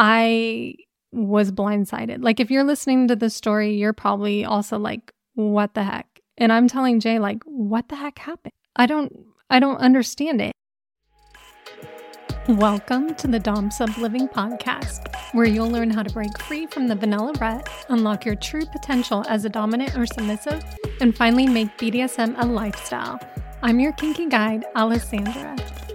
I was blindsided. Like, if you're listening to this story, you're probably also like, what the heck? And I'm telling Jay, like, what the heck happened? I don't, I don't understand it. Welcome to the Dom Sub Living Podcast, where you'll learn how to break free from the vanilla rut, unlock your true potential as a dominant or submissive, and finally make BDSM a lifestyle. I'm your kinky guide, Alesandra.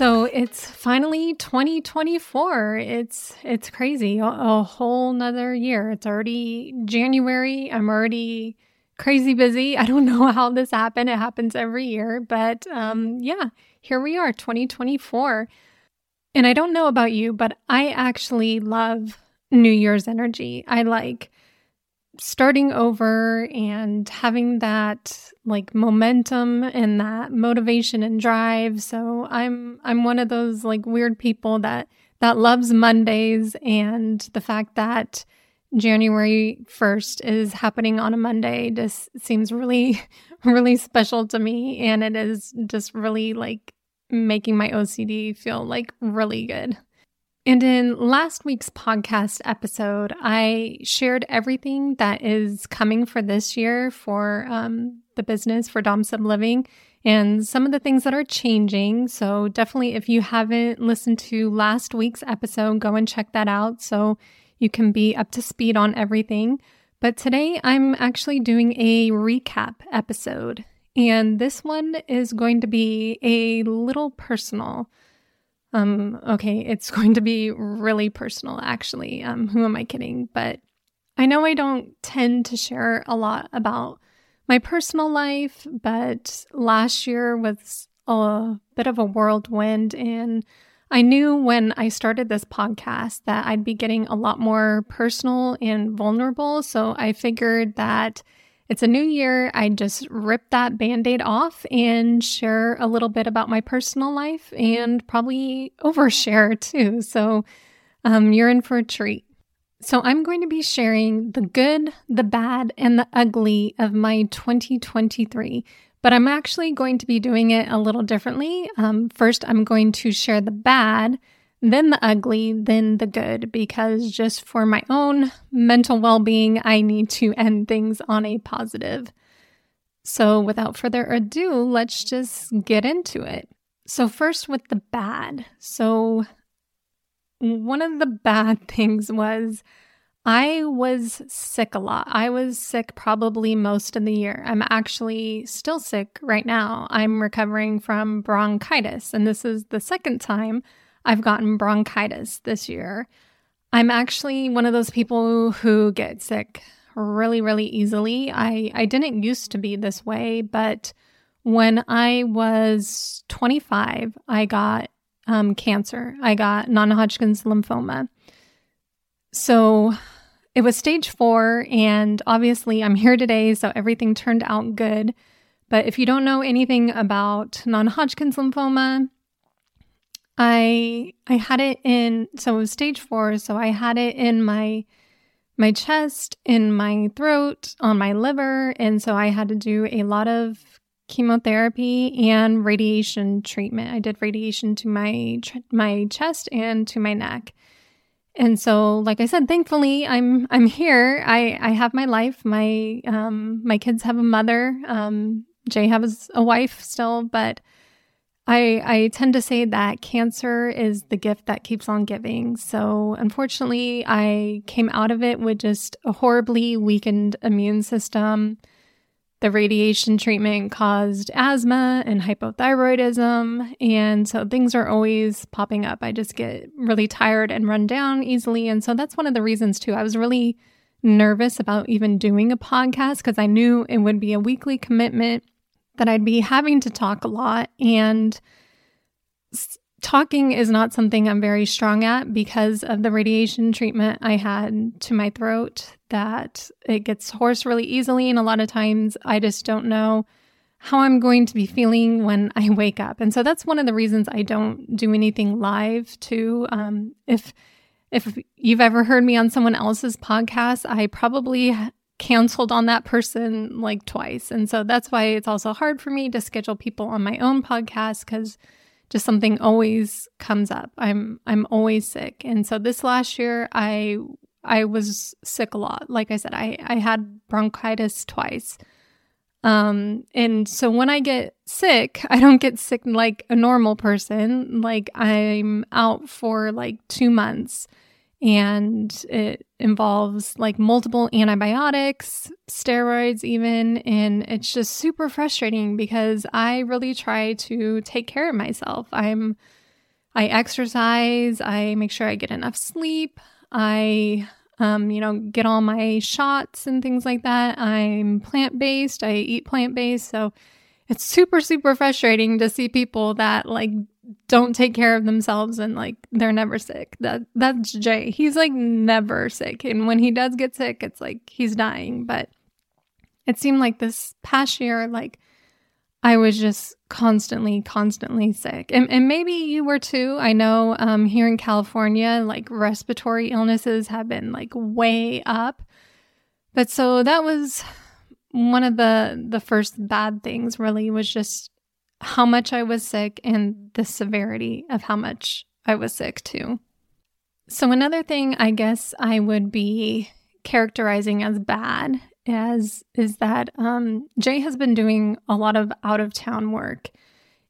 So it's finally 2024. It's it's crazy. A, a whole nother year. It's already January. I'm already crazy busy. I don't know how this happened. It happens every year, but um, yeah, here we are, 2024. And I don't know about you, but I actually love New Year's energy. I like starting over and having that like momentum and that motivation and drive. So I'm I'm one of those like weird people that that loves Mondays and the fact that January 1st is happening on a Monday just seems really really special to me and it is just really like making my OCD feel like really good. And in last week's podcast episode, I shared everything that is coming for this year for um, the business for Dom Sub Living and some of the things that are changing. So, definitely, if you haven't listened to last week's episode, go and check that out so you can be up to speed on everything. But today, I'm actually doing a recap episode. And this one is going to be a little personal. Um, okay, it's going to be really personal, actually. Um, who am I kidding? But I know I don't tend to share a lot about my personal life, but last year was a bit of a whirlwind. And I knew when I started this podcast that I'd be getting a lot more personal and vulnerable. So I figured that it's a new year. I just rip that band aid off and share a little bit about my personal life and probably overshare too. So um, you're in for a treat. So I'm going to be sharing the good, the bad, and the ugly of my 2023. But I'm actually going to be doing it a little differently. Um, first, I'm going to share the bad then the ugly, then the good, because just for my own mental well being, I need to end things on a positive. So, without further ado, let's just get into it. So, first with the bad. So, one of the bad things was I was sick a lot. I was sick probably most of the year. I'm actually still sick right now. I'm recovering from bronchitis, and this is the second time I've gotten bronchitis this year. I'm actually one of those people who get sick really, really easily. I, I didn't used to be this way, but when I was 25, I got um, cancer. I got non Hodgkin's lymphoma. So it was stage four, and obviously I'm here today, so everything turned out good. But if you don't know anything about non Hodgkin's lymphoma, I I had it in so it was stage 4, so I had it in my my chest, in my throat, on my liver, and so I had to do a lot of chemotherapy and radiation treatment. I did radiation to my my chest and to my neck. And so like I said, thankfully I'm I'm here. I I have my life. My um my kids have a mother. Um Jay has a wife still, but I, I tend to say that cancer is the gift that keeps on giving. So, unfortunately, I came out of it with just a horribly weakened immune system. The radiation treatment caused asthma and hypothyroidism. And so things are always popping up. I just get really tired and run down easily. And so that's one of the reasons, too. I was really nervous about even doing a podcast because I knew it would be a weekly commitment that I'd be having to talk a lot. And talking is not something I'm very strong at because of the radiation treatment I had to my throat, that it gets hoarse really easily. And a lot of times I just don't know how I'm going to be feeling when I wake up. And so that's one of the reasons I don't do anything live too. Um, if if you've ever heard me on someone else's podcast, I probably canceled on that person like twice. And so that's why it's also hard for me to schedule people on my own podcast because just something always comes up. I'm I'm always sick. And so this last year I I was sick a lot. Like I said, I I had bronchitis twice. Um and so when I get sick, I don't get sick like a normal person. Like I'm out for like 2 months and it involves like multiple antibiotics, steroids, even. And it's just super frustrating because I really try to take care of myself. I'm, I exercise, I make sure I get enough sleep, I, um, you know, get all my shots and things like that. I'm plant based, I eat plant based. So it's super, super frustrating to see people that like don't take care of themselves and like they're never sick. That that's Jay. He's like never sick. And when he does get sick, it's like he's dying. But it seemed like this past year, like I was just constantly, constantly sick. And, and maybe you were too. I know um, here in California, like respiratory illnesses have been like way up. But so that was one of the the first bad things really was just how much I was sick and the severity of how much I was sick too. So, another thing I guess I would be characterizing as bad as is that um, Jay has been doing a lot of out of town work.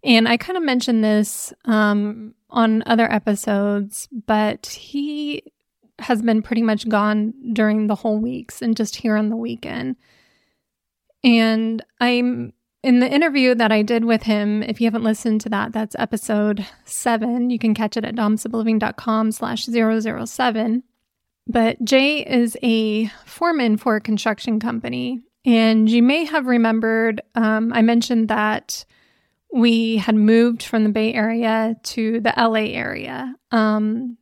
And I kind of mentioned this um, on other episodes, but he has been pretty much gone during the whole weeks and just here on the weekend. And I'm in the interview that I did with him, if you haven't listened to that, that's episode seven. You can catch it at domsubliving.com slash 007. But Jay is a foreman for a construction company. And you may have remembered, um, I mentioned that we had moved from the Bay Area to the LA area. Um,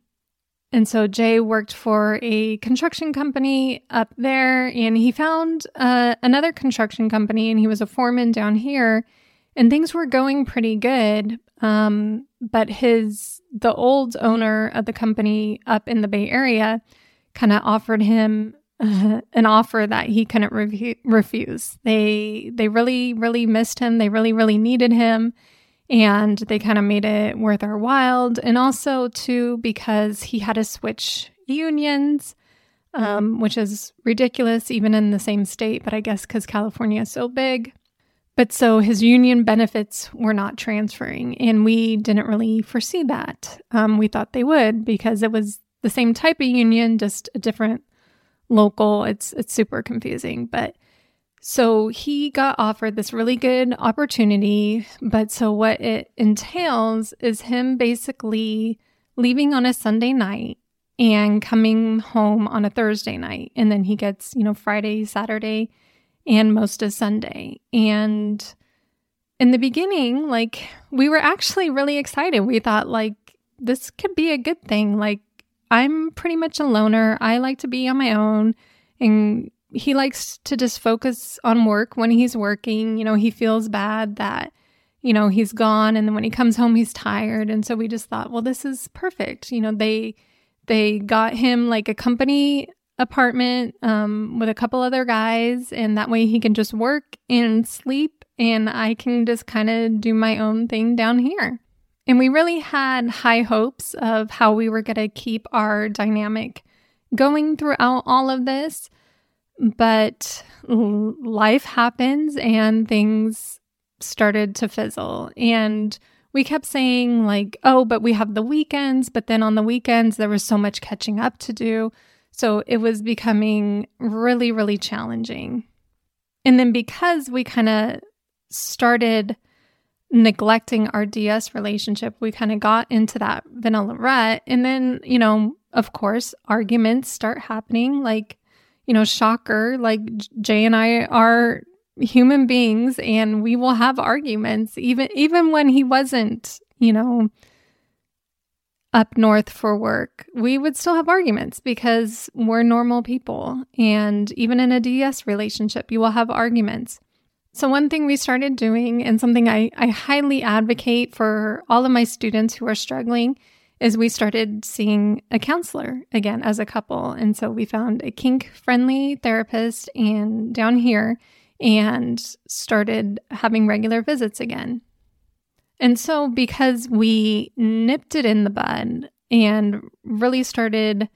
and so Jay worked for a construction company up there, and he found uh, another construction company, and he was a foreman down here, and things were going pretty good. Um, but his the old owner of the company up in the Bay Area kind of offered him uh, an offer that he couldn't re- refuse. They they really really missed him. They really really needed him and they kind of made it worth our while. And also, too, because he had to switch unions, um, which is ridiculous, even in the same state, but I guess because California is so big. But so his union benefits were not transferring, and we didn't really foresee that. Um, we thought they would because it was the same type of union, just a different local. It's it's super confusing, but so he got offered this really good opportunity, but so what it entails is him basically leaving on a Sunday night and coming home on a Thursday night. And then he gets, you know, Friday, Saturday, and most of Sunday. And in the beginning, like we were actually really excited. We thought, like, this could be a good thing. Like, I'm pretty much a loner. I like to be on my own and he likes to just focus on work when he's working. You know, he feels bad that, you know, he's gone and then when he comes home he's tired. And so we just thought, well, this is perfect. You know, they they got him like a company apartment um, with a couple other guys and that way he can just work and sleep and I can just kind of do my own thing down here. And we really had high hopes of how we were going to keep our dynamic going throughout all of this but life happens and things started to fizzle. And we kept saying, like, oh, but we have the weekends. But then on the weekends, there was so much catching up to do. So it was becoming really, really challenging. And then because we kind of started neglecting our DS relationship, we kind of got into that vanilla rut. And then, you know, of course, arguments start happening. Like, you know, shocker, like Jay and I are human beings and we will have arguments even even when he wasn't, you know, up north for work. We would still have arguments because we're normal people and even in a DS relationship, you will have arguments. So, one thing we started doing, and something I, I highly advocate for all of my students who are struggling, is we started seeing a counselor again as a couple. And so we found a kink friendly therapist and down here and started having regular visits again. And so, because we nipped it in the bud and really started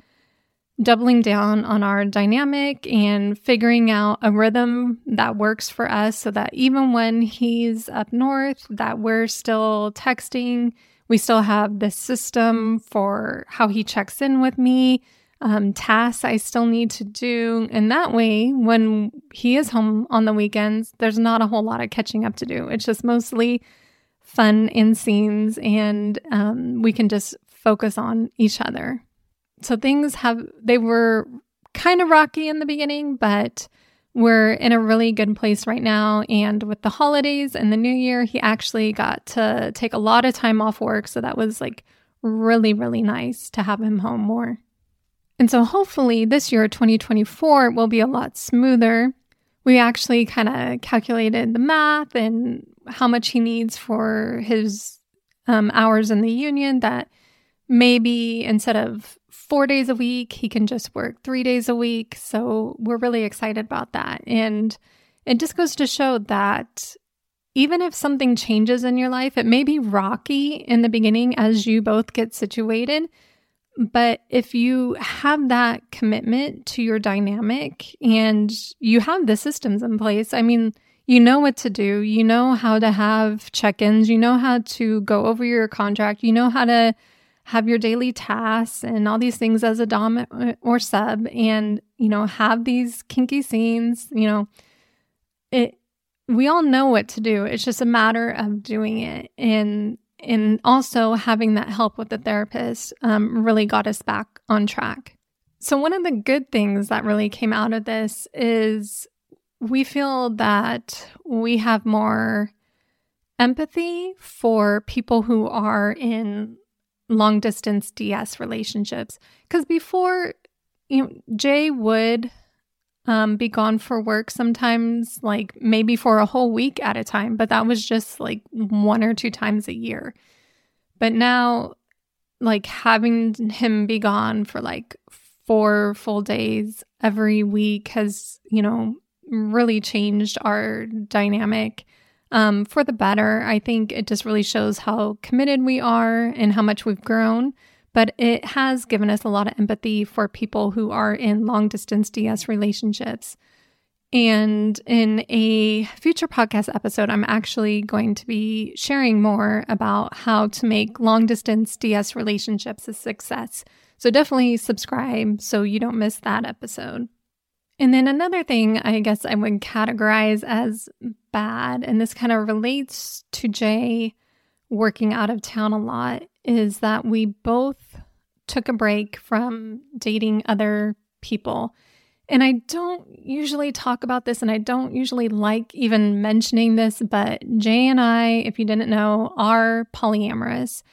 doubling down on our dynamic and figuring out a rhythm that works for us so that even when he's up north that we're still texting we still have this system for how he checks in with me um, tasks i still need to do. And that way when he is home on the weekends there's not a whole lot of catching up to do. It's just mostly fun in scenes and um, we can just focus on each other. So things have, they were kind of rocky in the beginning, but we're in a really good place right now. And with the holidays and the new year, he actually got to take a lot of time off work. So that was like really, really nice to have him home more. And so hopefully this year, 2024, will be a lot smoother. We actually kind of calculated the math and how much he needs for his um, hours in the union that maybe instead of four days a week. He can just work three days a week. So we're really excited about that. And it just goes to show that even if something changes in your life, it may be rocky in the beginning as you both get situated. But if you have that commitment to your dynamic and you have the systems in place, I mean, you know what to do, you know how to have check ins, you know how to go over your contract, you know how to have your daily tasks and all these things as a dom or sub and you know have these kinky scenes you know it we all know what to do. It's just a matter of doing it. And and also having that help with the therapist um, really got us back on track. So one of the good things that really came out of this is we feel that we have more empathy for people who are in long distance DS relationships. Because before, you know, Jay would um, be gone for work sometimes, like maybe for a whole week at a time, but that was just like one or two times a year. But now, like having him be gone for like four full days every week has, you know, really changed our dynamic um, for the better. I think it just really shows how committed we are and how much we've grown. But it has given us a lot of empathy for people who are in long distance DS relationships. And in a future podcast episode, I'm actually going to be sharing more about how to make long distance DS relationships a success. So definitely subscribe so you don't miss that episode. And then another thing I guess I would categorize as bad, and this kind of relates to Jay working out of town a lot, is that we both took a break from dating other people. And I don't usually talk about this, and I don't usually like even mentioning this, but Jay and I, if you didn't know, are polyamorous.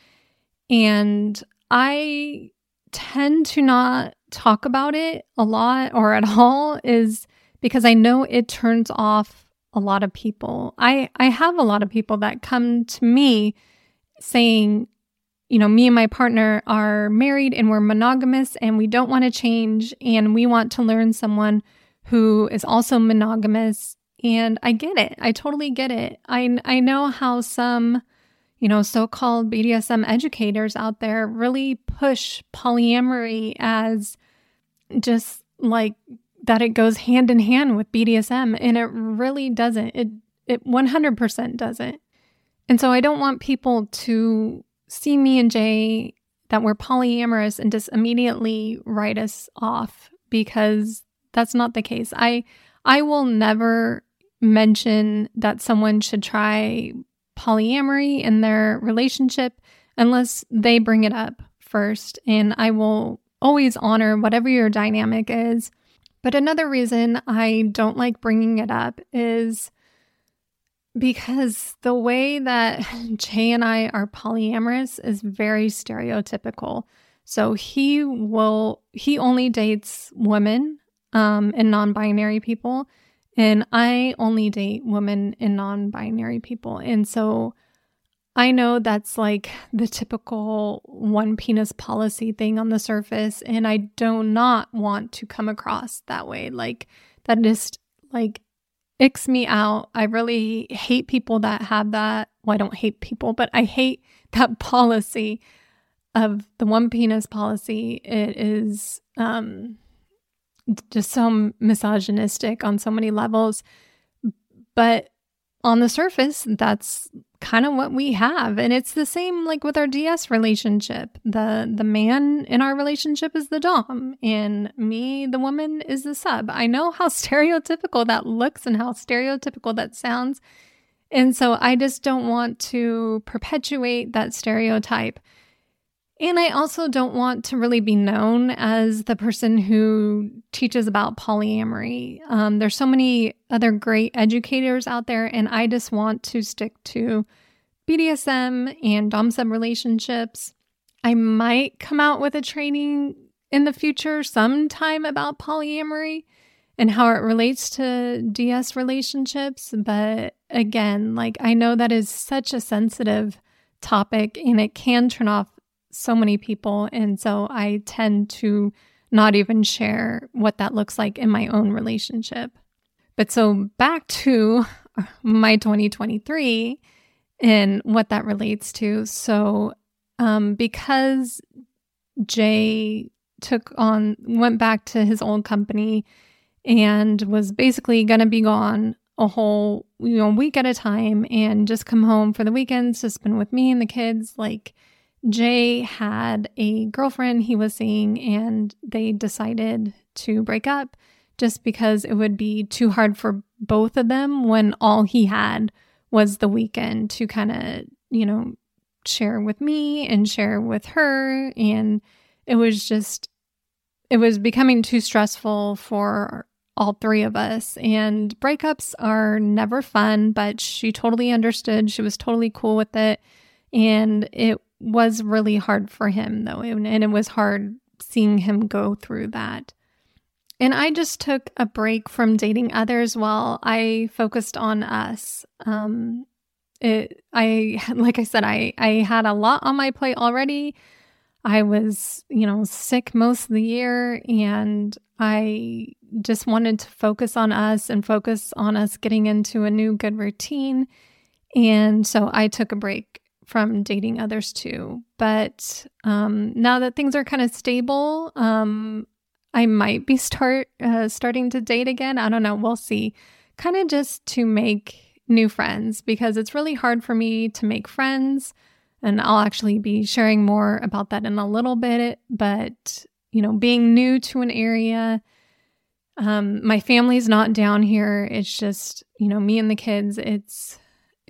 And I tend to not talk about it a lot or at all is because I know it turns off a lot of people. I I have a lot of people that come to me saying, you know, me and my partner are married and we're monogamous and we don't want to change and we want to learn someone who is also monogamous and I get it. I totally get it. I I know how some you know, so called BDSM educators out there really push polyamory as just like that it goes hand in hand with BDSM and it really doesn't. It it 100% doesn't. And so I don't want people to see me and Jay that we're polyamorous and just immediately write us off because that's not the case. I I will never mention that someone should try polyamory in their relationship unless they bring it up first. And I will always honor whatever your dynamic is. But another reason I don't like bringing it up is because the way that Jay and I are polyamorous is very stereotypical. So he will, he only dates women um, and non binary people. And I only date women and non binary people. And so I know that's like the typical one penis policy thing on the surface. And I do not want to come across that way. Like, that just like icks me out. I really hate people that have that well, I don't hate people, but I hate that policy of the one penis policy. It is um, just so misogynistic on so many levels. But on the surface, that's kind of what we have. And it's the same like with our DS relationship. The the man in our relationship is the dom and me the woman is the sub. I know how stereotypical that looks and how stereotypical that sounds. And so I just don't want to perpetuate that stereotype. And I also don't want to really be known as the person who teaches about polyamory. Um, there's so many other great educators out there, and I just want to stick to BDSM and Dom sub relationships. I might come out with a training in the future sometime about polyamory and how it relates to DS relationships. But again, like I know that is such a sensitive topic and it can turn off so many people. And so I tend to not even share what that looks like in my own relationship. But so back to my 2023 and what that relates to. So, um, because Jay took on, went back to his old company and was basically going to be gone a whole, you know, week at a time and just come home for the weekends to spend with me and the kids, like, Jay had a girlfriend he was seeing, and they decided to break up just because it would be too hard for both of them when all he had was the weekend to kind of, you know, share with me and share with her. And it was just, it was becoming too stressful for all three of us. And breakups are never fun, but she totally understood. She was totally cool with it. And it was really hard for him, though. And it was hard seeing him go through that. And I just took a break from dating others while I focused on us. Um, it, I, like I said, I, I had a lot on my plate already. I was, you know, sick most of the year and I just wanted to focus on us and focus on us getting into a new good routine. And so I took a break from dating others too. But um, now that things are kind of stable, um, I might be start uh, starting to date again. I don't know. We'll see. Kind of just to make new friends because it's really hard for me to make friends. And I'll actually be sharing more about that in a little bit. But, you know, being new to an area, um, my family's not down here. It's just, you know, me and the kids. It's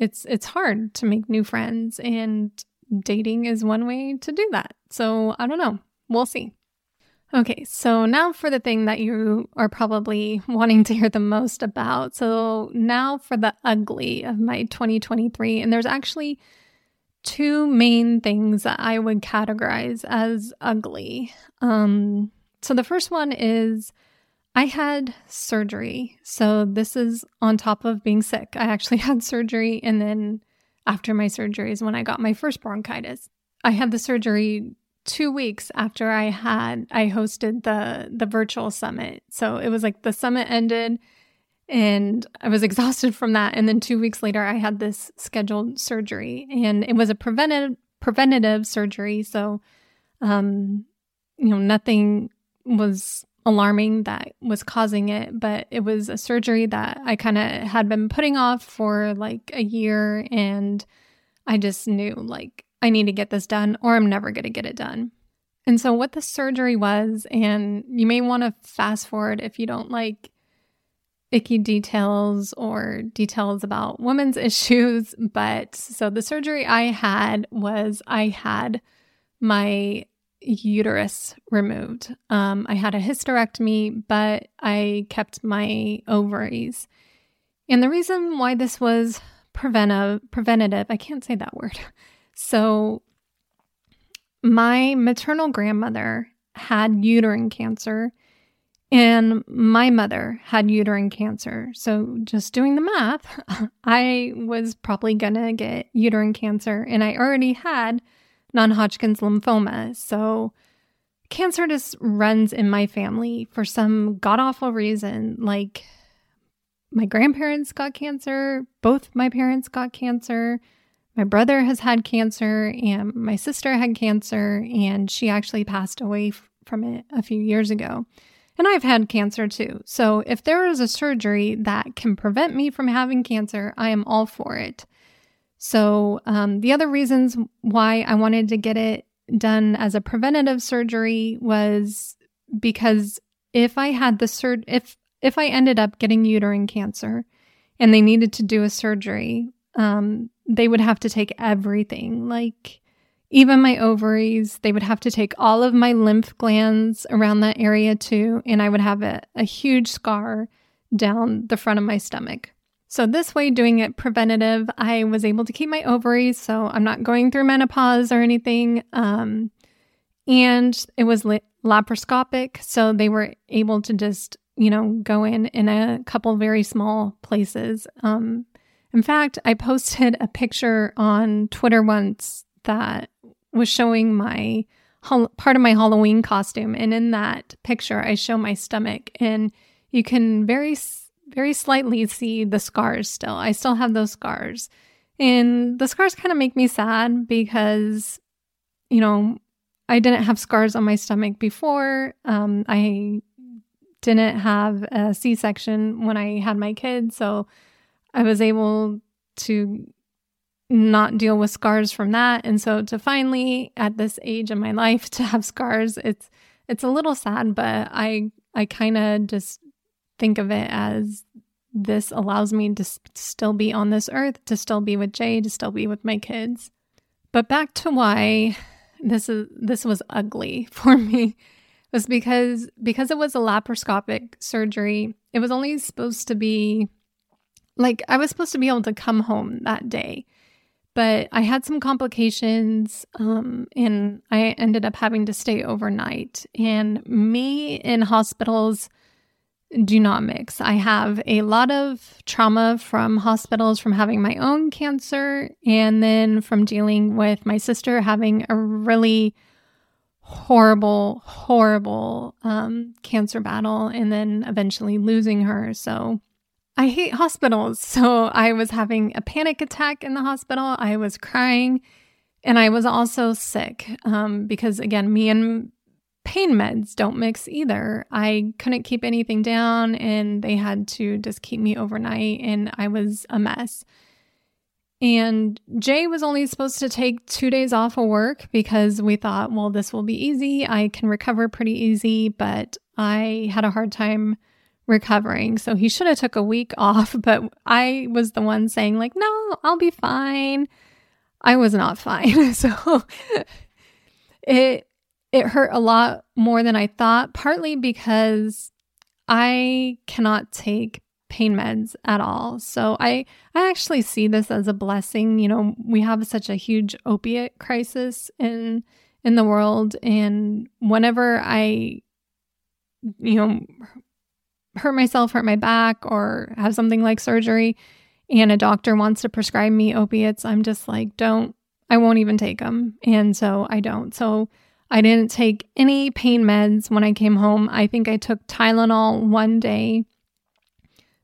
it's it's hard to make new friends and dating is one way to do that. So, I don't know. We'll see. Okay, so now for the thing that you are probably wanting to hear the most about. So, now for the ugly of my 2023. And there's actually two main things that I would categorize as ugly. Um, so, the first one is I had surgery. So, this is on top of being sick. I actually had surgery, and then after my surgery is when I got my first bronchitis. I had the surgery two weeks after I had I hosted the the virtual summit. So it was like the summit ended and I was exhausted from that. And then two weeks later I had this scheduled surgery. And it was a preventative preventative surgery. So um, you know, nothing was alarming that was causing it, but it was a surgery that I kind of had been putting off for like a year and I just knew like I need to get this done or I'm never going to get it done. And so what the surgery was and you may want to fast forward if you don't like icky details or details about women's issues, but so the surgery I had was I had my uterus removed. Um, I had a hysterectomy, but I kept my ovaries. And the reason why this was preventive, preventative, I can't say that word. So, my maternal grandmother had uterine cancer, and my mother had uterine cancer. So, just doing the math, I was probably gonna get uterine cancer, and I already had non Hodgkin's lymphoma. So, cancer just runs in my family for some god awful reason. Like, my grandparents got cancer, both my parents got cancer. my brother has had cancer and my sister had cancer and she actually passed away f- from it a few years ago. And I've had cancer too. So if there is a surgery that can prevent me from having cancer, I am all for it. So um, the other reasons why I wanted to get it done as a preventative surgery was because if I had the sur- if if I ended up getting uterine cancer and they needed to do a surgery, um, they would have to take everything, like even my ovaries. They would have to take all of my lymph glands around that area too, and I would have a, a huge scar down the front of my stomach. So, this way, doing it preventative, I was able to keep my ovaries. So, I'm not going through menopause or anything. Um, and it was laparoscopic. So, they were able to just, you know, go in in a couple very small places. Um, in fact, I posted a picture on Twitter once that was showing my part of my Halloween costume. And in that picture, I show my stomach, and you can very very slightly see the scars still. I still have those scars. And the scars kind of make me sad because, you know, I didn't have scars on my stomach before. Um, I didn't have a C section when I had my kids. So I was able to not deal with scars from that. And so to finally at this age in my life to have scars, it's it's a little sad, but I I kind of just think of it as this allows me to still be on this earth, to still be with Jay, to still be with my kids. But back to why this is this was ugly for me was because because it was a laparoscopic surgery. It was only supposed to be like I was supposed to be able to come home that day. But I had some complications um, and I ended up having to stay overnight. And me in hospitals do not mix. I have a lot of trauma from hospitals from having my own cancer and then from dealing with my sister having a really horrible, horrible um, cancer battle and then eventually losing her. So I hate hospitals. So I was having a panic attack in the hospital. I was crying and I was also sick um, because, again, me and pain meds don't mix either. I couldn't keep anything down and they had to just keep me overnight and I was a mess. And Jay was only supposed to take two days off of work because we thought, well, this will be easy. I can recover pretty easy, but I had a hard time recovering. So he should have took a week off, but I was the one saying like, "No, I'll be fine." I was not fine. so it it hurt a lot more than I thought, partly because I cannot take pain meds at all. So I I actually see this as a blessing. You know, we have such a huge opiate crisis in in the world and whenever I you know hurt myself, hurt my back or have something like surgery and a doctor wants to prescribe me opiates, I'm just like, don't I won't even take them. And so I don't. So I didn't take any pain meds when I came home. I think I took Tylenol one day,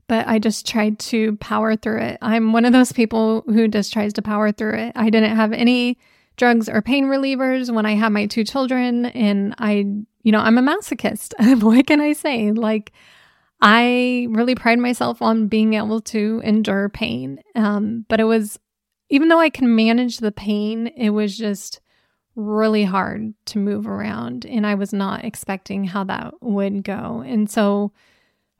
but I just tried to power through it. I'm one of those people who just tries to power through it. I didn't have any drugs or pain relievers when I had my two children, and I, you know, I'm a masochist. what can I say? Like, I really pride myself on being able to endure pain. Um, but it was, even though I can manage the pain, it was just really hard to move around and I was not expecting how that would go. And so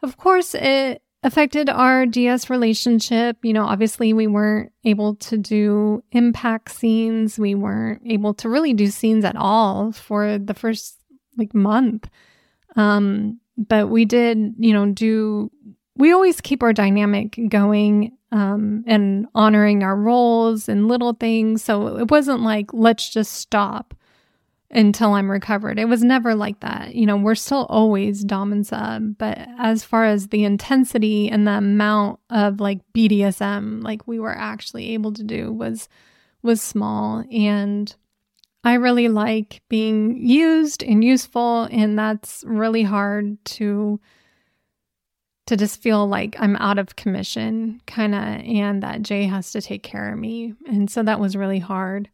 of course it affected our DS relationship. You know, obviously we weren't able to do impact scenes. We weren't able to really do scenes at all for the first like month. Um but we did, you know, do we always keep our dynamic going um, and honoring our roles and little things. So it wasn't like, let's just stop until I'm recovered. It was never like that. You know, we're still always Dom and Sub, but as far as the intensity and the amount of like BDSM, like we were actually able to do was was small and I really like being used and useful and that's really hard to to just feel like I'm out of commission, kind of, and that Jay has to take care of me. And so that was really hard.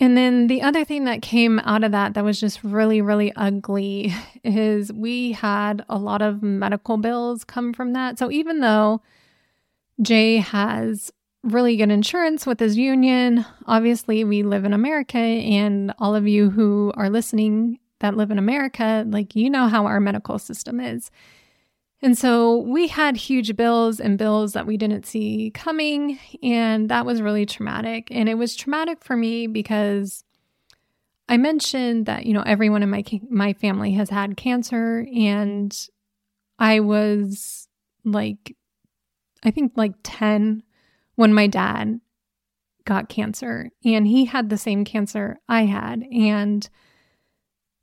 And then the other thing that came out of that that was just really, really ugly is we had a lot of medical bills come from that. So even though Jay has really good insurance with his union, obviously we live in America, and all of you who are listening that live in America, like you know how our medical system is. And so we had huge bills and bills that we didn't see coming. And that was really traumatic. And it was traumatic for me because I mentioned that, you know, everyone in my, my family has had cancer. And I was like, I think like 10 when my dad got cancer. And he had the same cancer I had. And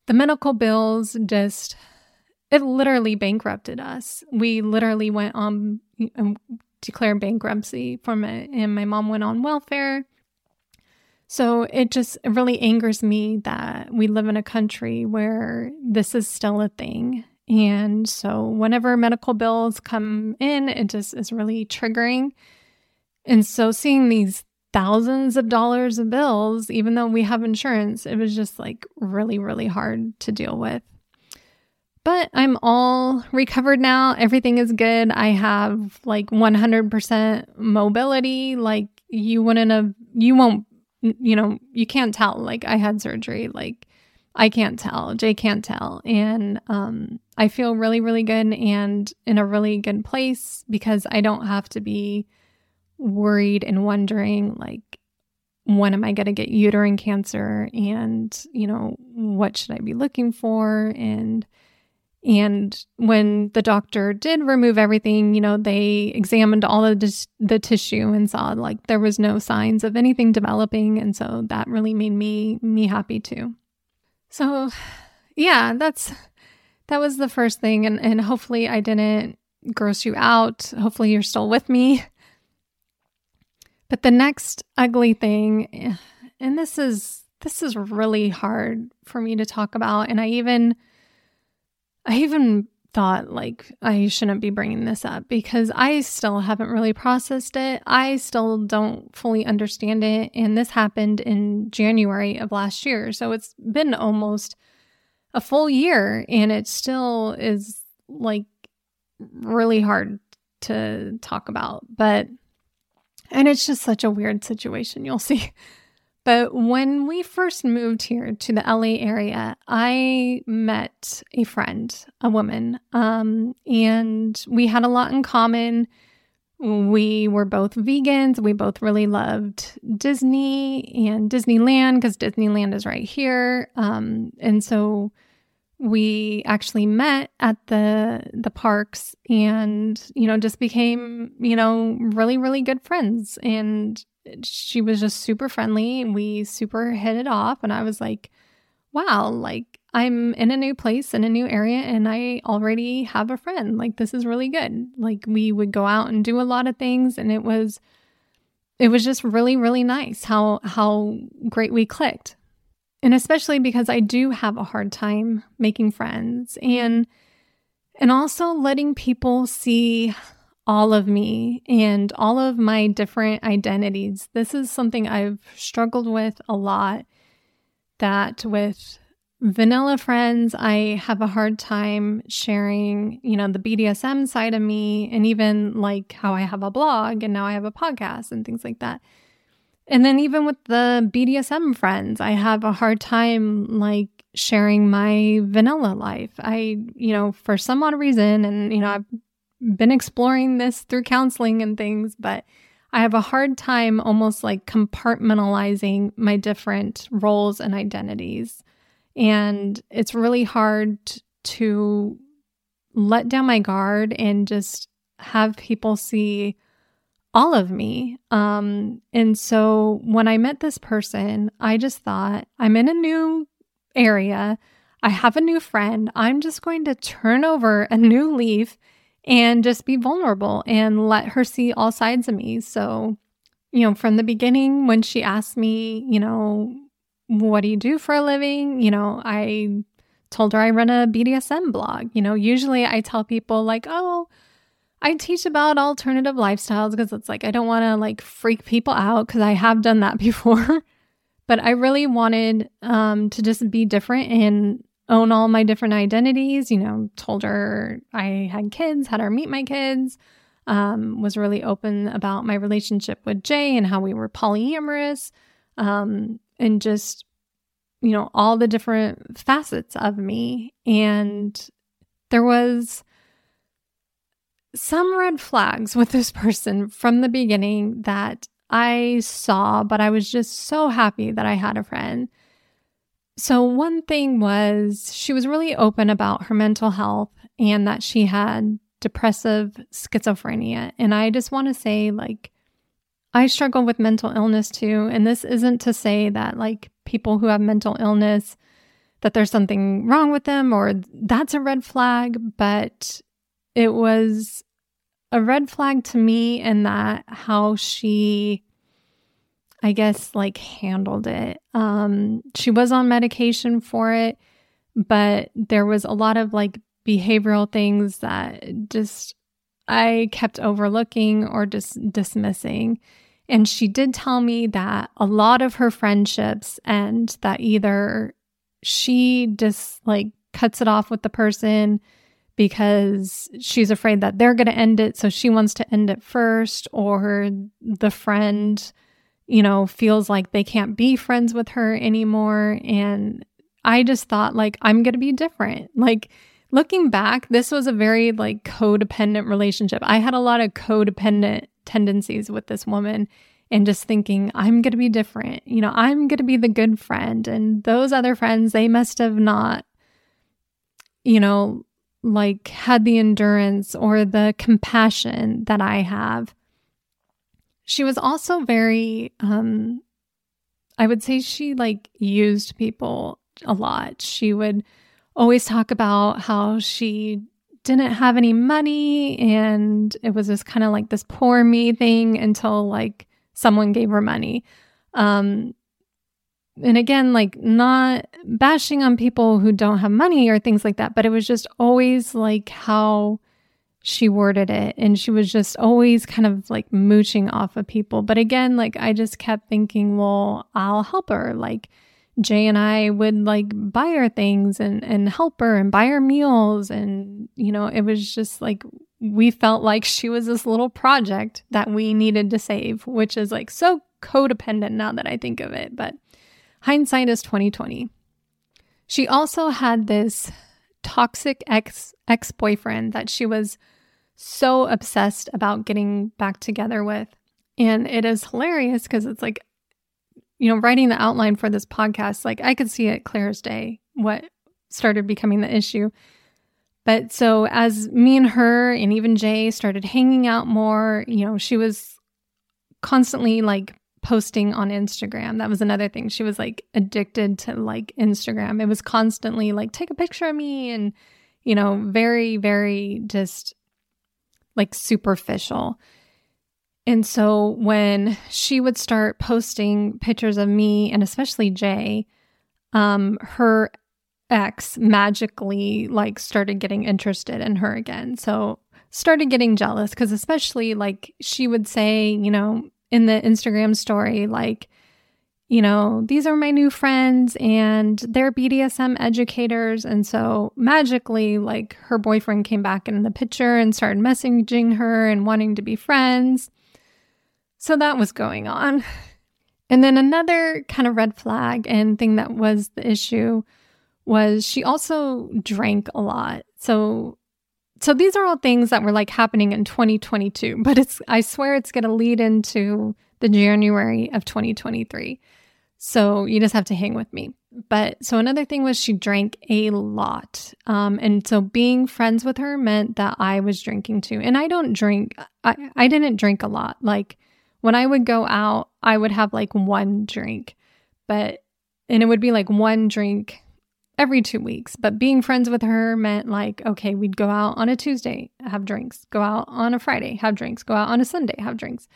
the medical bills just it literally bankrupted us. We literally went on um, declared bankruptcy from it, and my mom went on welfare. So it just it really angers me that we live in a country where this is still a thing. And so whenever medical bills come in, it just is really triggering. And so seeing these thousands of dollars of bills, even though we have insurance, it was just like really, really hard to deal with. But I'm all recovered now. Everything is good. I have like 100% mobility. Like you wouldn't have, you won't, you know, you can't tell. Like I had surgery. Like I can't tell. Jay can't tell. And um, I feel really, really good and in a really good place because I don't have to be worried and wondering, like, when am I going to get uterine cancer? And, you know, what should I be looking for? And, and when the doctor did remove everything, you know, they examined all of the, the tissue and saw like there was no signs of anything developing. And so that really made me, me happy too. So yeah, that's, that was the first thing. And, and hopefully I didn't gross you out. Hopefully you're still with me. But the next ugly thing, and this is, this is really hard for me to talk about. And I even, I even thought like I shouldn't be bringing this up because I still haven't really processed it. I still don't fully understand it. And this happened in January of last year. So it's been almost a full year and it still is like really hard to talk about. But, and it's just such a weird situation. You'll see. But when we first moved here to the LA area, I met a friend, a woman, um, and we had a lot in common. We were both vegans. We both really loved Disney and Disneyland because Disneyland is right here. Um, and so we actually met at the the parks and you know just became you know really really good friends and she was just super friendly. We super hit it off. And I was like, wow, like I'm in a new place in a new area and I already have a friend. Like this is really good. Like we would go out and do a lot of things and it was it was just really really nice how how great we clicked. And especially because I do have a hard time making friends and and also letting people see all of me and all of my different identities. This is something I've struggled with a lot. That with vanilla friends, I have a hard time sharing, you know, the BDSM side of me and even like how I have a blog and now I have a podcast and things like that. And then even with the BDSM friends, I have a hard time like sharing my vanilla life. I, you know, for some odd reason, and, you know, I've been exploring this through counseling and things, but I have a hard time almost like compartmentalizing my different roles and identities. And it's really hard to let down my guard and just have people see all of me. Um, and so when I met this person, I just thought, I'm in a new area. I have a new friend. I'm just going to turn over a new leaf and just be vulnerable and let her see all sides of me. So, you know, from the beginning, when she asked me, you know, what do you do for a living? You know, I told her I run a BDSM blog. You know, usually I tell people, like, oh, I teach about alternative lifestyles because it's like I don't want to like freak people out because I have done that before. but I really wanted um, to just be different and own all my different identities. You know, told her I had kids, had her meet my kids, um, was really open about my relationship with Jay and how we were polyamorous, um, and just, you know, all the different facets of me. And there was some red flags with this person from the beginning that I saw, but I was just so happy that I had a friend. So, one thing was she was really open about her mental health and that she had depressive schizophrenia. And I just want to say, like, I struggle with mental illness too. And this isn't to say that, like, people who have mental illness, that there's something wrong with them or that's a red flag, but it was a red flag to me in that how she I guess like handled it. Um she was on medication for it, but there was a lot of like behavioral things that just I kept overlooking or just dismissing. And she did tell me that a lot of her friendships end that either she just like cuts it off with the person because she's afraid that they're going to end it. So she wants to end it first, or the friend, you know, feels like they can't be friends with her anymore. And I just thought, like, I'm going to be different. Like, looking back, this was a very like codependent relationship. I had a lot of codependent tendencies with this woman and just thinking, I'm going to be different. You know, I'm going to be the good friend. And those other friends, they must have not, you know, like had the endurance or the compassion that I have. She was also very um I would say she like used people a lot. She would always talk about how she didn't have any money and it was just kind of like this poor me thing until like someone gave her money. Um and again, like not bashing on people who don't have money or things like that, but it was just always like how she worded it. And she was just always kind of like mooching off of people. But again, like I just kept thinking, well, I'll help her. Like Jay and I would like buy her things and, and help her and buy her meals. And, you know, it was just like we felt like she was this little project that we needed to save, which is like so codependent now that I think of it. But Hindsight is 2020. She also had this toxic ex ex boyfriend that she was so obsessed about getting back together with. And it is hilarious because it's like, you know, writing the outline for this podcast, like I could see it clear as day what started becoming the issue. But so as me and her and even Jay started hanging out more, you know, she was constantly like posting on Instagram. That was another thing. She was like addicted to like Instagram. It was constantly like, take a picture of me and, you know, very, very just like superficial. And so when she would start posting pictures of me and especially Jay, um, her ex magically like started getting interested in her again. So started getting jealous because especially like she would say, you know, in the Instagram story, like, you know, these are my new friends and they're BDSM educators. And so magically, like, her boyfriend came back in the picture and started messaging her and wanting to be friends. So that was going on. And then another kind of red flag and thing that was the issue was she also drank a lot. So so these are all things that were like happening in 2022, but it's I swear it's going to lead into the January of 2023. So you just have to hang with me. But so another thing was she drank a lot. Um, and so being friends with her meant that I was drinking too. And I don't drink, I, I didn't drink a lot. Like when I would go out, I would have like one drink, but, and it would be like one drink every two weeks. But being friends with her meant like, okay, we'd go out on a Tuesday, have drinks, go out on a Friday, have drinks, go out on a Sunday, have drinks.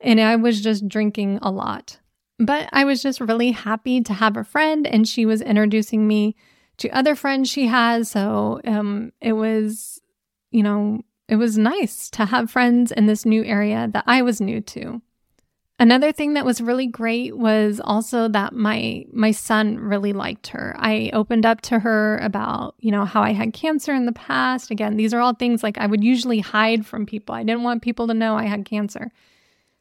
And I was just drinking a lot. But I was just really happy to have a friend, and she was introducing me to other friends she has. So um, it was, you know, it was nice to have friends in this new area that I was new to. Another thing that was really great was also that my my son really liked her. I opened up to her about, you know, how I had cancer in the past. Again, these are all things like I would usually hide from people. I didn't want people to know I had cancer.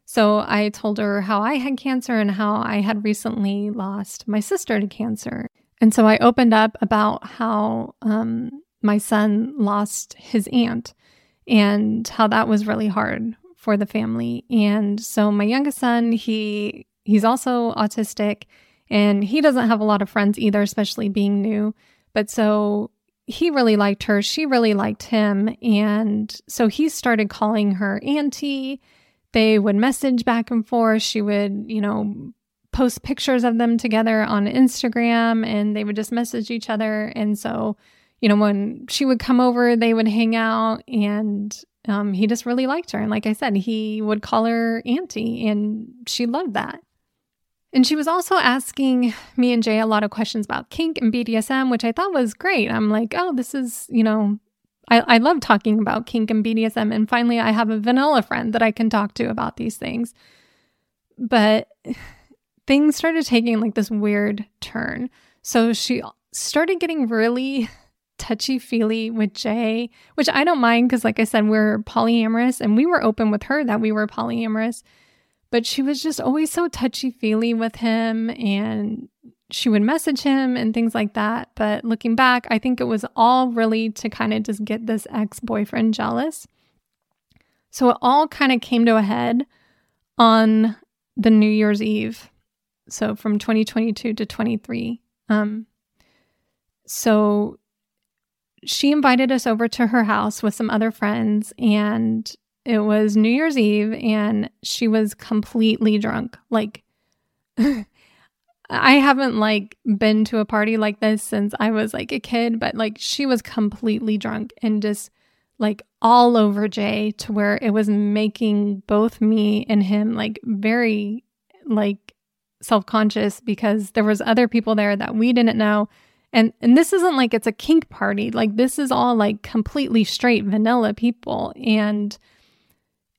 So I told her how I had cancer and how I had recently lost my sister to cancer. And so I opened up about how um, my son lost his aunt and how that was really hard for the family. And so my youngest son, he he's also autistic and he doesn't have a lot of friends either, especially being new. But so he really liked her, she really liked him, and so he started calling her auntie. They would message back and forth. She would, you know, post pictures of them together on Instagram and they would just message each other. And so, you know, when she would come over, they would hang out and um, he just really liked her. And like I said, he would call her auntie, and she loved that. And she was also asking me and Jay a lot of questions about kink and BDSM, which I thought was great. I'm like, oh, this is, you know, I, I love talking about kink and BDSM. And finally, I have a vanilla friend that I can talk to about these things. But things started taking like this weird turn. So she started getting really touchy feely with Jay, which I don't mind because, like I said, we're polyamorous and we were open with her that we were polyamorous. But she was just always so touchy feely with him and she would message him and things like that. But looking back, I think it was all really to kind of just get this ex boyfriend jealous. So it all kind of came to a head on the New Year's Eve. So from 2022 to 23. Um, so she invited us over to her house with some other friends and it was New Year's Eve and she was completely drunk. Like I haven't like been to a party like this since I was like a kid, but like she was completely drunk and just like all over Jay to where it was making both me and him like very like self-conscious because there was other people there that we didn't know and and this isn't like it's a kink party. Like this is all like completely straight vanilla people and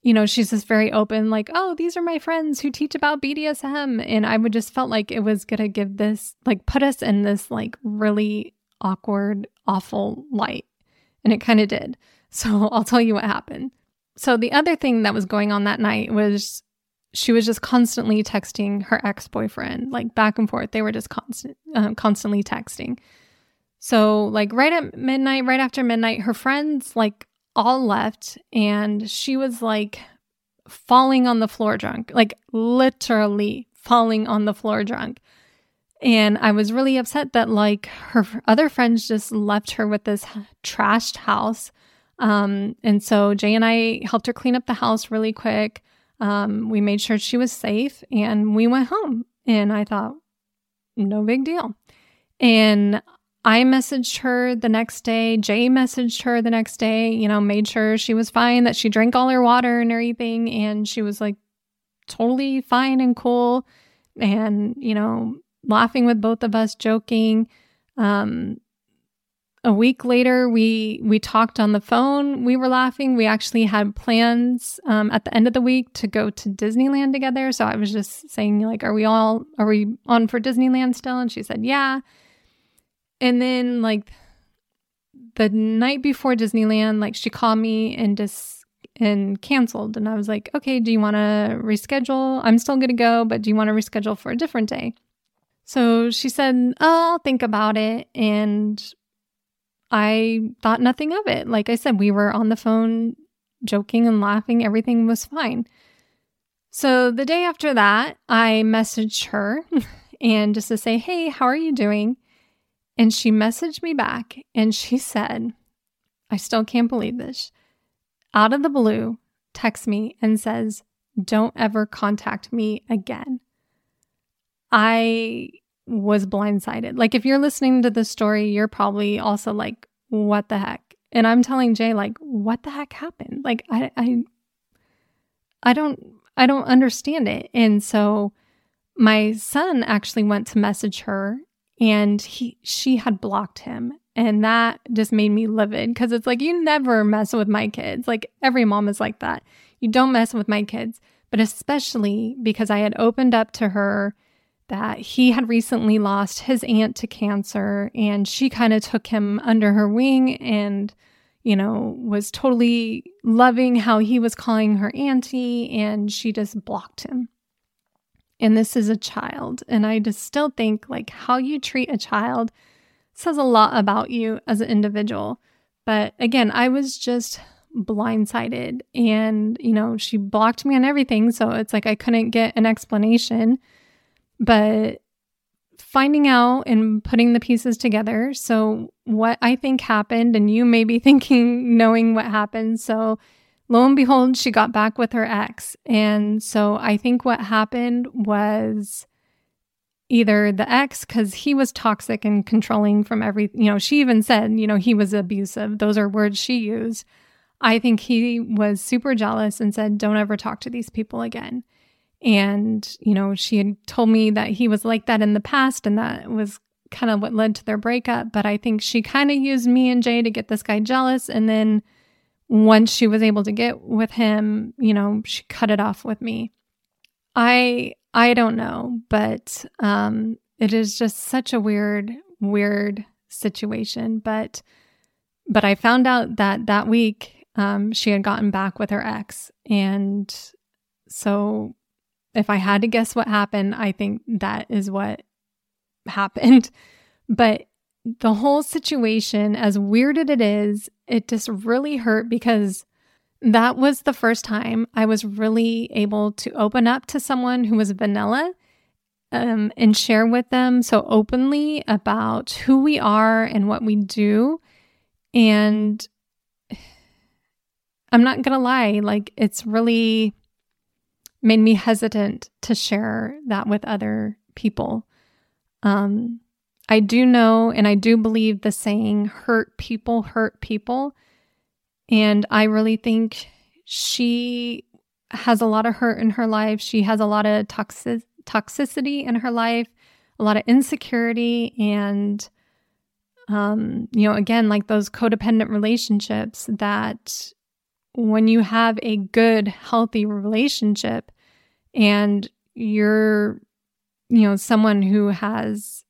you know, she's just very open like, "Oh, these are my friends who teach about BDSM." And I would just felt like it was going to give this like put us in this like really awkward, awful light. And it kind of did. So, I'll tell you what happened. So, the other thing that was going on that night was she was just constantly texting her ex-boyfriend like back and forth. They were just constant uh, constantly texting. So like right at midnight right after midnight her friends like all left and she was like falling on the floor drunk like literally falling on the floor drunk. And i was really upset that like her other friends just left her with this trashed house. Um and so jay and i helped her clean up the house really quick um, we made sure she was safe and we went home. And I thought, no big deal. And I messaged her the next day. Jay messaged her the next day, you know, made sure she was fine, that she drank all her water and everything. And she was like totally fine and cool and, you know, laughing with both of us, joking. Um, a week later we we talked on the phone. We were laughing. We actually had plans um, at the end of the week to go to disneyland together. So i was just saying like are we all are we on for disneyland still? And she said yeah. And then like the night before disneyland like she called me and just and canceled. And i was like okay do you want to reschedule? I'm still going to go but do you want to reschedule for a different day? So she said oh, i'll think about it. And I thought nothing of it. Like I said, we were on the phone joking and laughing, everything was fine. So the day after that, I messaged her and just to say, Hey, how are you doing? And she messaged me back and she said, I still can't believe this. Out of the blue, texts me and says, Don't ever contact me again. I was blindsided. Like if you're listening to the story, you're probably also like, what the heck? And I'm telling Jay, like, what the heck happened? Like I I I don't I don't understand it. And so my son actually went to message her and he she had blocked him and that just made me livid because it's like you never mess with my kids like every mom is like that you don't mess with my kids but especially because i had opened up to her that he had recently lost his aunt to cancer and she kind of took him under her wing and you know was totally loving how he was calling her auntie and she just blocked him and this is a child. And I just still think like how you treat a child says a lot about you as an individual. But again, I was just blindsided and, you know, she blocked me on everything. So it's like I couldn't get an explanation. But finding out and putting the pieces together. So, what I think happened, and you may be thinking, knowing what happened. So, lo and behold, she got back with her ex. And so I think what happened was either the ex, because he was toxic and controlling from every, you know, she even said, you know, he was abusive. Those are words she used. I think he was super jealous and said, don't ever talk to these people again. And, you know, she had told me that he was like that in the past and that was kind of what led to their breakup. But I think she kind of used me and Jay to get this guy jealous. And then, once she was able to get with him, you know, she cut it off with me. I I don't know, but um it is just such a weird weird situation, but but I found out that that week um she had gotten back with her ex and so if I had to guess what happened, I think that is what happened. But the whole situation, as weird as it is, it just really hurt because that was the first time I was really able to open up to someone who was vanilla um, and share with them so openly about who we are and what we do. And I'm not going to lie, like, it's really made me hesitant to share that with other people. Um, I do know and I do believe the saying, hurt people hurt people. And I really think she has a lot of hurt in her life. She has a lot of toxic- toxicity in her life, a lot of insecurity. And, um, you know, again, like those codependent relationships that when you have a good, healthy relationship and you're, you know, someone who has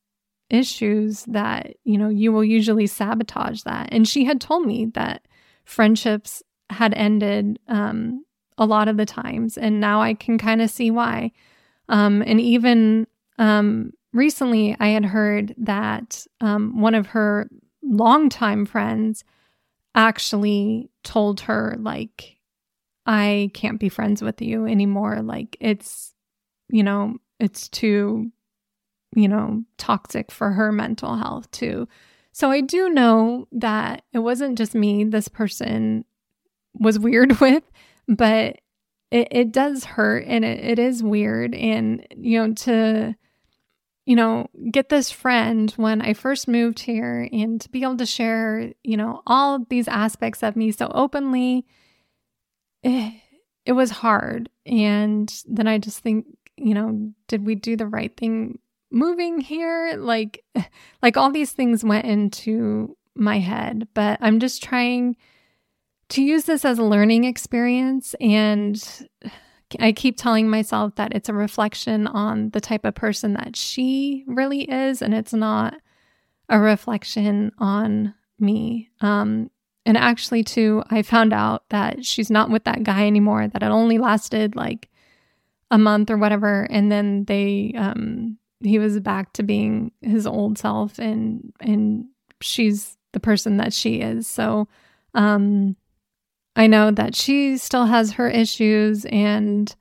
issues that, you know, you will usually sabotage that. And she had told me that friendships had ended um, a lot of the times. And now I can kind of see why. Um, and even um, recently, I had heard that um, one of her longtime friends actually told her, like, I can't be friends with you anymore. Like, it's, you know, it's too you know, toxic for her mental health too. So I do know that it wasn't just me this person was weird with, but it, it does hurt and it, it is weird. And, you know, to, you know, get this friend when I first moved here and to be able to share, you know, all these aspects of me so openly, it, eh, it was hard. And then I just think, you know, did we do the right thing moving here like like all these things went into my head but i'm just trying to use this as a learning experience and i keep telling myself that it's a reflection on the type of person that she really is and it's not a reflection on me. Um and actually too i found out that she's not with that guy anymore that it only lasted like a month or whatever and then they um he was back to being his old self and and she's the person that she is. So um i know that she still has her issues and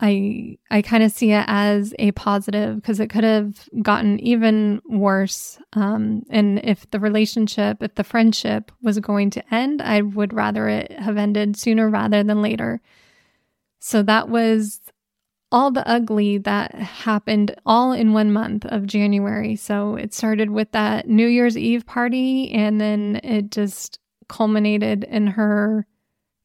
i i kind of see it as a positive because it could have gotten even worse um and if the relationship if the friendship was going to end i would rather it have ended sooner rather than later so that was all the ugly that happened all in one month of January. So it started with that New Year's Eve party, and then it just culminated in her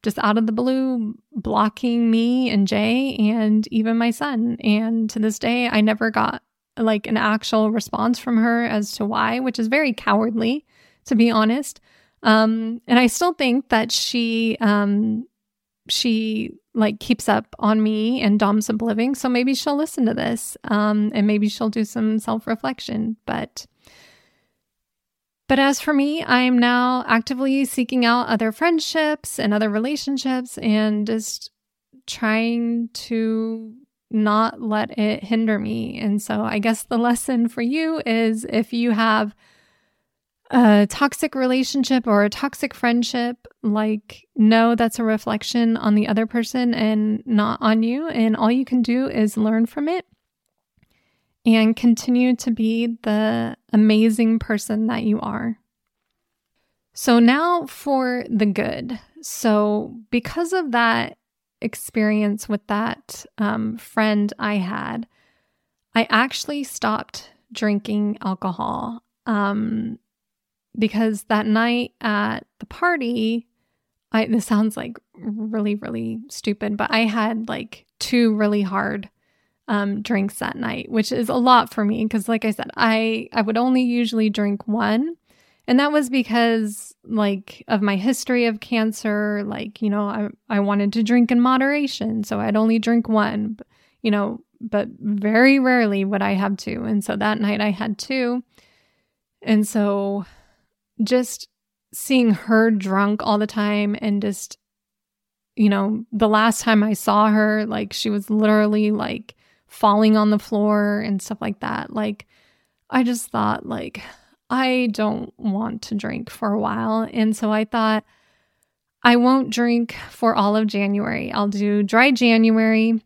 just out of the blue blocking me and Jay and even my son. And to this day, I never got like an actual response from her as to why, which is very cowardly, to be honest. Um, and I still think that she um, she like keeps up on me and Dom living. So maybe she'll listen to this um, and maybe she'll do some self reflection. But but as for me, I am now actively seeking out other friendships and other relationships and just trying to not let it hinder me. And so I guess the lesson for you is if you have a toxic relationship or a toxic friendship, like, no, that's a reflection on the other person and not on you. And all you can do is learn from it and continue to be the amazing person that you are. So, now for the good. So, because of that experience with that um, friend I had, I actually stopped drinking alcohol. Um, because that night at the party, I this sounds like really really stupid, but I had like two really hard um, drinks that night, which is a lot for me because, like I said, I I would only usually drink one, and that was because like of my history of cancer. Like you know, I I wanted to drink in moderation, so I'd only drink one, you know, but very rarely would I have two, and so that night I had two, and so just seeing her drunk all the time and just you know the last time i saw her like she was literally like falling on the floor and stuff like that. Like i just thought like i don't want to drink for a while. And so i thought i won't drink for all of january. I'll do dry january.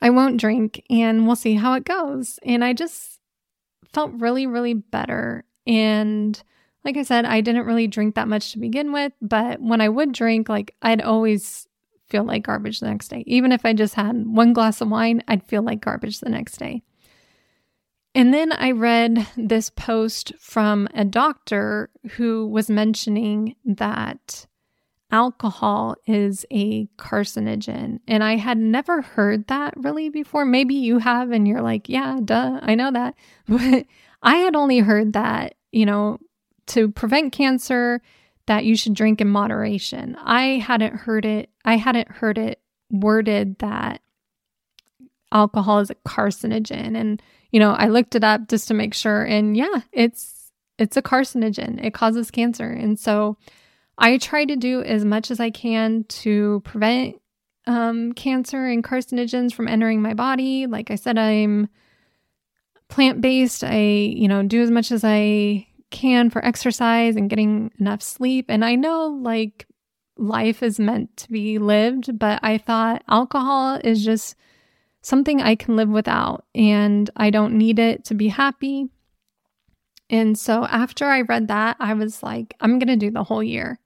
I won't drink and we'll see how it goes. And i just felt really really better. And like I said, I didn't really drink that much to begin with, but when I would drink, like I'd always feel like garbage the next day. Even if I just had one glass of wine, I'd feel like garbage the next day. And then I read this post from a doctor who was mentioning that alcohol is a carcinogen. And I had never heard that really before. Maybe you have, and you're like, yeah, duh, I know that. But I had only heard that, you know, to prevent cancer that you should drink in moderation. I hadn't heard it I hadn't heard it worded that alcohol is a carcinogen and you know, I looked it up just to make sure and yeah, it's it's a carcinogen. It causes cancer. And so I try to do as much as I can to prevent um, cancer and carcinogens from entering my body. Like I said, I'm plant based. I, you know, do as much as I can for exercise and getting enough sleep. And I know like life is meant to be lived, but I thought alcohol is just something I can live without and I don't need it to be happy. And so after I read that, I was like, I'm going to do the whole year.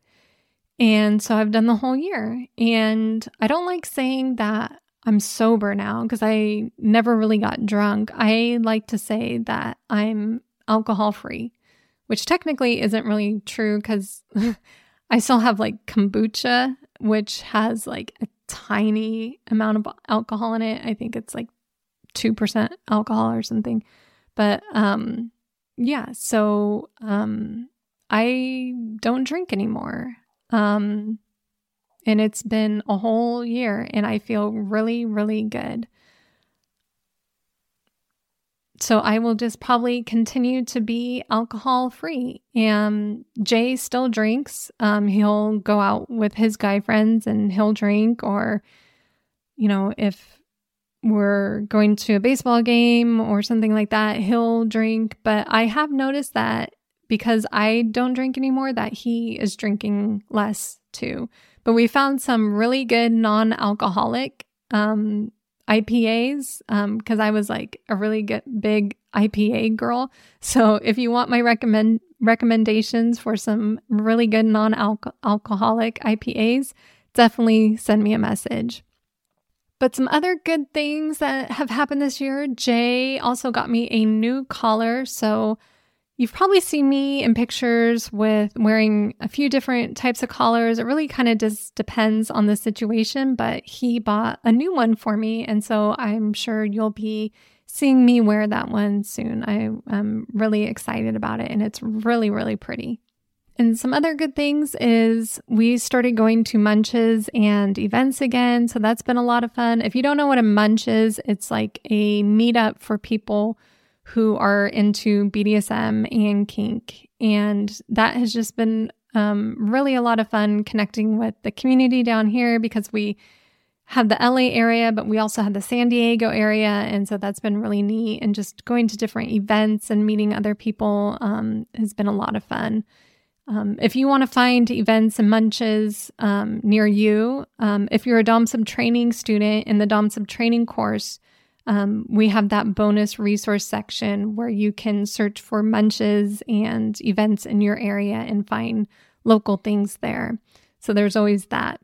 And so I've done the whole year. And I don't like saying that I'm sober now because I never really got drunk. I like to say that I'm alcohol free which technically isn't really true because I still have like kombucha, which has like a tiny amount of alcohol in it. I think it's like 2% alcohol or something. But um yeah, so um I don't drink anymore. Um and it's been a whole year and I feel really really good so I will just probably continue to be alcohol free. And Jay still drinks. Um, he'll go out with his guy friends and he'll drink, or, you know, if we're going to a baseball game or something like that, he'll drink. But I have noticed that because I don't drink anymore, that he is drinking less too. But we found some really good non alcoholic um, IPAs because um, I was like a really good, big IPA girl. So if you want my recommend recommendations for some really good non-alcoholic IPAs, definitely send me a message. But some other good things that have happened this year, Jay also got me a new collar. So You've probably seen me in pictures with wearing a few different types of collars. It really kind of just depends on the situation, but he bought a new one for me. And so I'm sure you'll be seeing me wear that one soon. I am really excited about it and it's really, really pretty. And some other good things is we started going to munches and events again. So that's been a lot of fun. If you don't know what a munch is, it's like a meetup for people who are into BDSM and kink. And that has just been um, really a lot of fun connecting with the community down here because we have the LA area, but we also have the San Diego area. And so that's been really neat. And just going to different events and meeting other people um, has been a lot of fun. Um, if you want to find events and munches um, near you, um, if you're a Dom Sub training student in the Dom Sub training course, um, we have that bonus resource section where you can search for munches and events in your area and find local things there. So there's always that.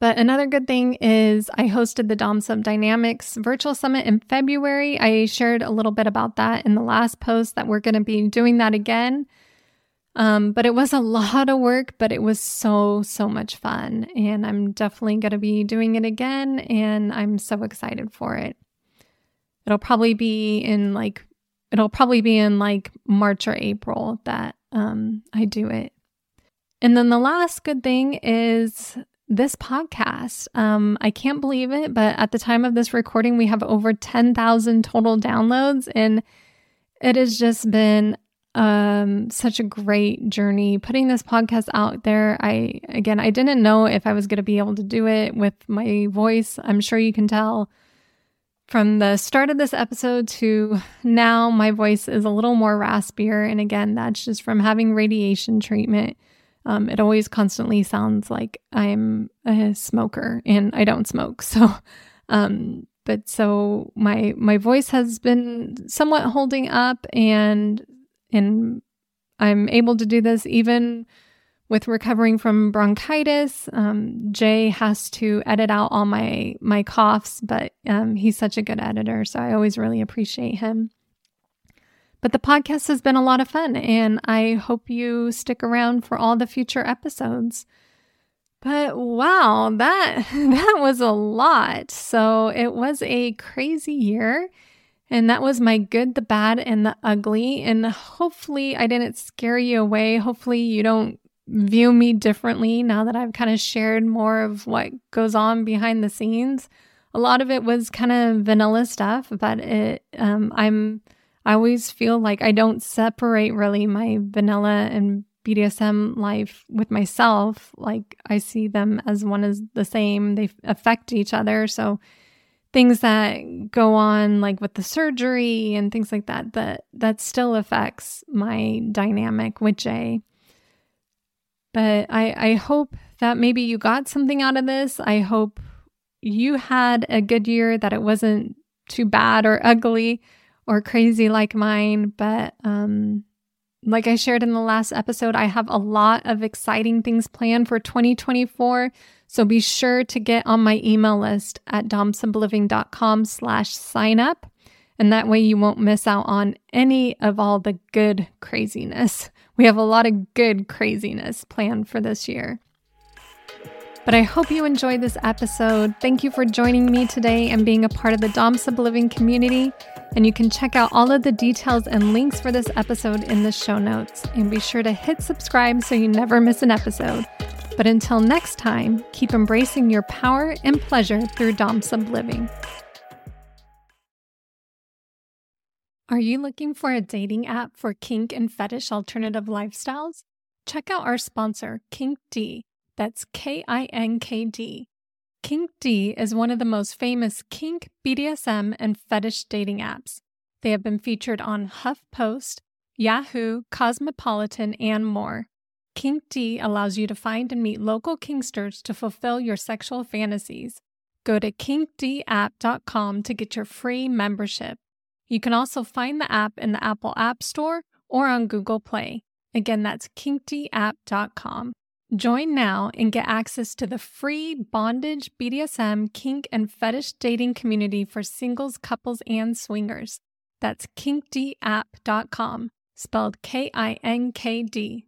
But another good thing is I hosted the Dom Sub Dynamics virtual summit in February. I shared a little bit about that in the last post that we're going to be doing that again. Um, but it was a lot of work, but it was so, so much fun. And I'm definitely going to be doing it again. And I'm so excited for it. It'll probably be in like, it'll probably be in like March or April that um, I do it. And then the last good thing is this podcast. Um, I can't believe it, but at the time of this recording, we have over 10,000 total downloads. And it has just been um such a great journey putting this podcast out there i again i didn't know if i was going to be able to do it with my voice i'm sure you can tell from the start of this episode to now my voice is a little more raspier. And again that's just from having radiation treatment. Um, it always constantly sounds like i'm a smoker and i don't smoke. So um but so my my voice has been somewhat holding up and and I'm able to do this even with recovering from bronchitis. Um, Jay has to edit out all my my coughs, but um, he's such a good editor, so I always really appreciate him. But the podcast has been a lot of fun, and I hope you stick around for all the future episodes. But wow, that that was a lot. So it was a crazy year. And that was my good, the bad, and the ugly. And hopefully, I didn't scare you away. Hopefully, you don't view me differently now that I've kind of shared more of what goes on behind the scenes. A lot of it was kind of vanilla stuff, but it, um, I'm, I always feel like I don't separate really my vanilla and BDSM life with myself. Like I see them as one is the same. They affect each other. So things that go on like with the surgery and things like that that that still affects my dynamic with Jay. But I I hope that maybe you got something out of this. I hope you had a good year that it wasn't too bad or ugly or crazy like mine, but um like I shared in the last episode, I have a lot of exciting things planned for 2024. So be sure to get on my email list at domsubliving.com slash sign up. And that way you won't miss out on any of all the good craziness. We have a lot of good craziness planned for this year. But I hope you enjoyed this episode. Thank you for joining me today and being a part of the Dom Sub Living community. And you can check out all of the details and links for this episode in the show notes. And be sure to hit subscribe so you never miss an episode. But until next time, keep embracing your power and pleasure through Dom Sub Living. Are you looking for a dating app for kink and fetish alternative lifestyles? Check out our sponsor, Kink D that's K I N K D. Kink D is one of the most famous kink, BDSM, and fetish dating apps. They have been featured on HuffPost, Yahoo, Cosmopolitan, and more. Kink D allows you to find and meet local kinksters to fulfill your sexual fantasies. Go to kinkdapp.com to get your free membership. You can also find the app in the Apple App Store or on Google Play. Again, that's kinkdapp.com. Join now and get access to the free bondage, BDSM, kink, and fetish dating community for singles, couples, and swingers. That's kinkdapp.com, spelled K I N K D.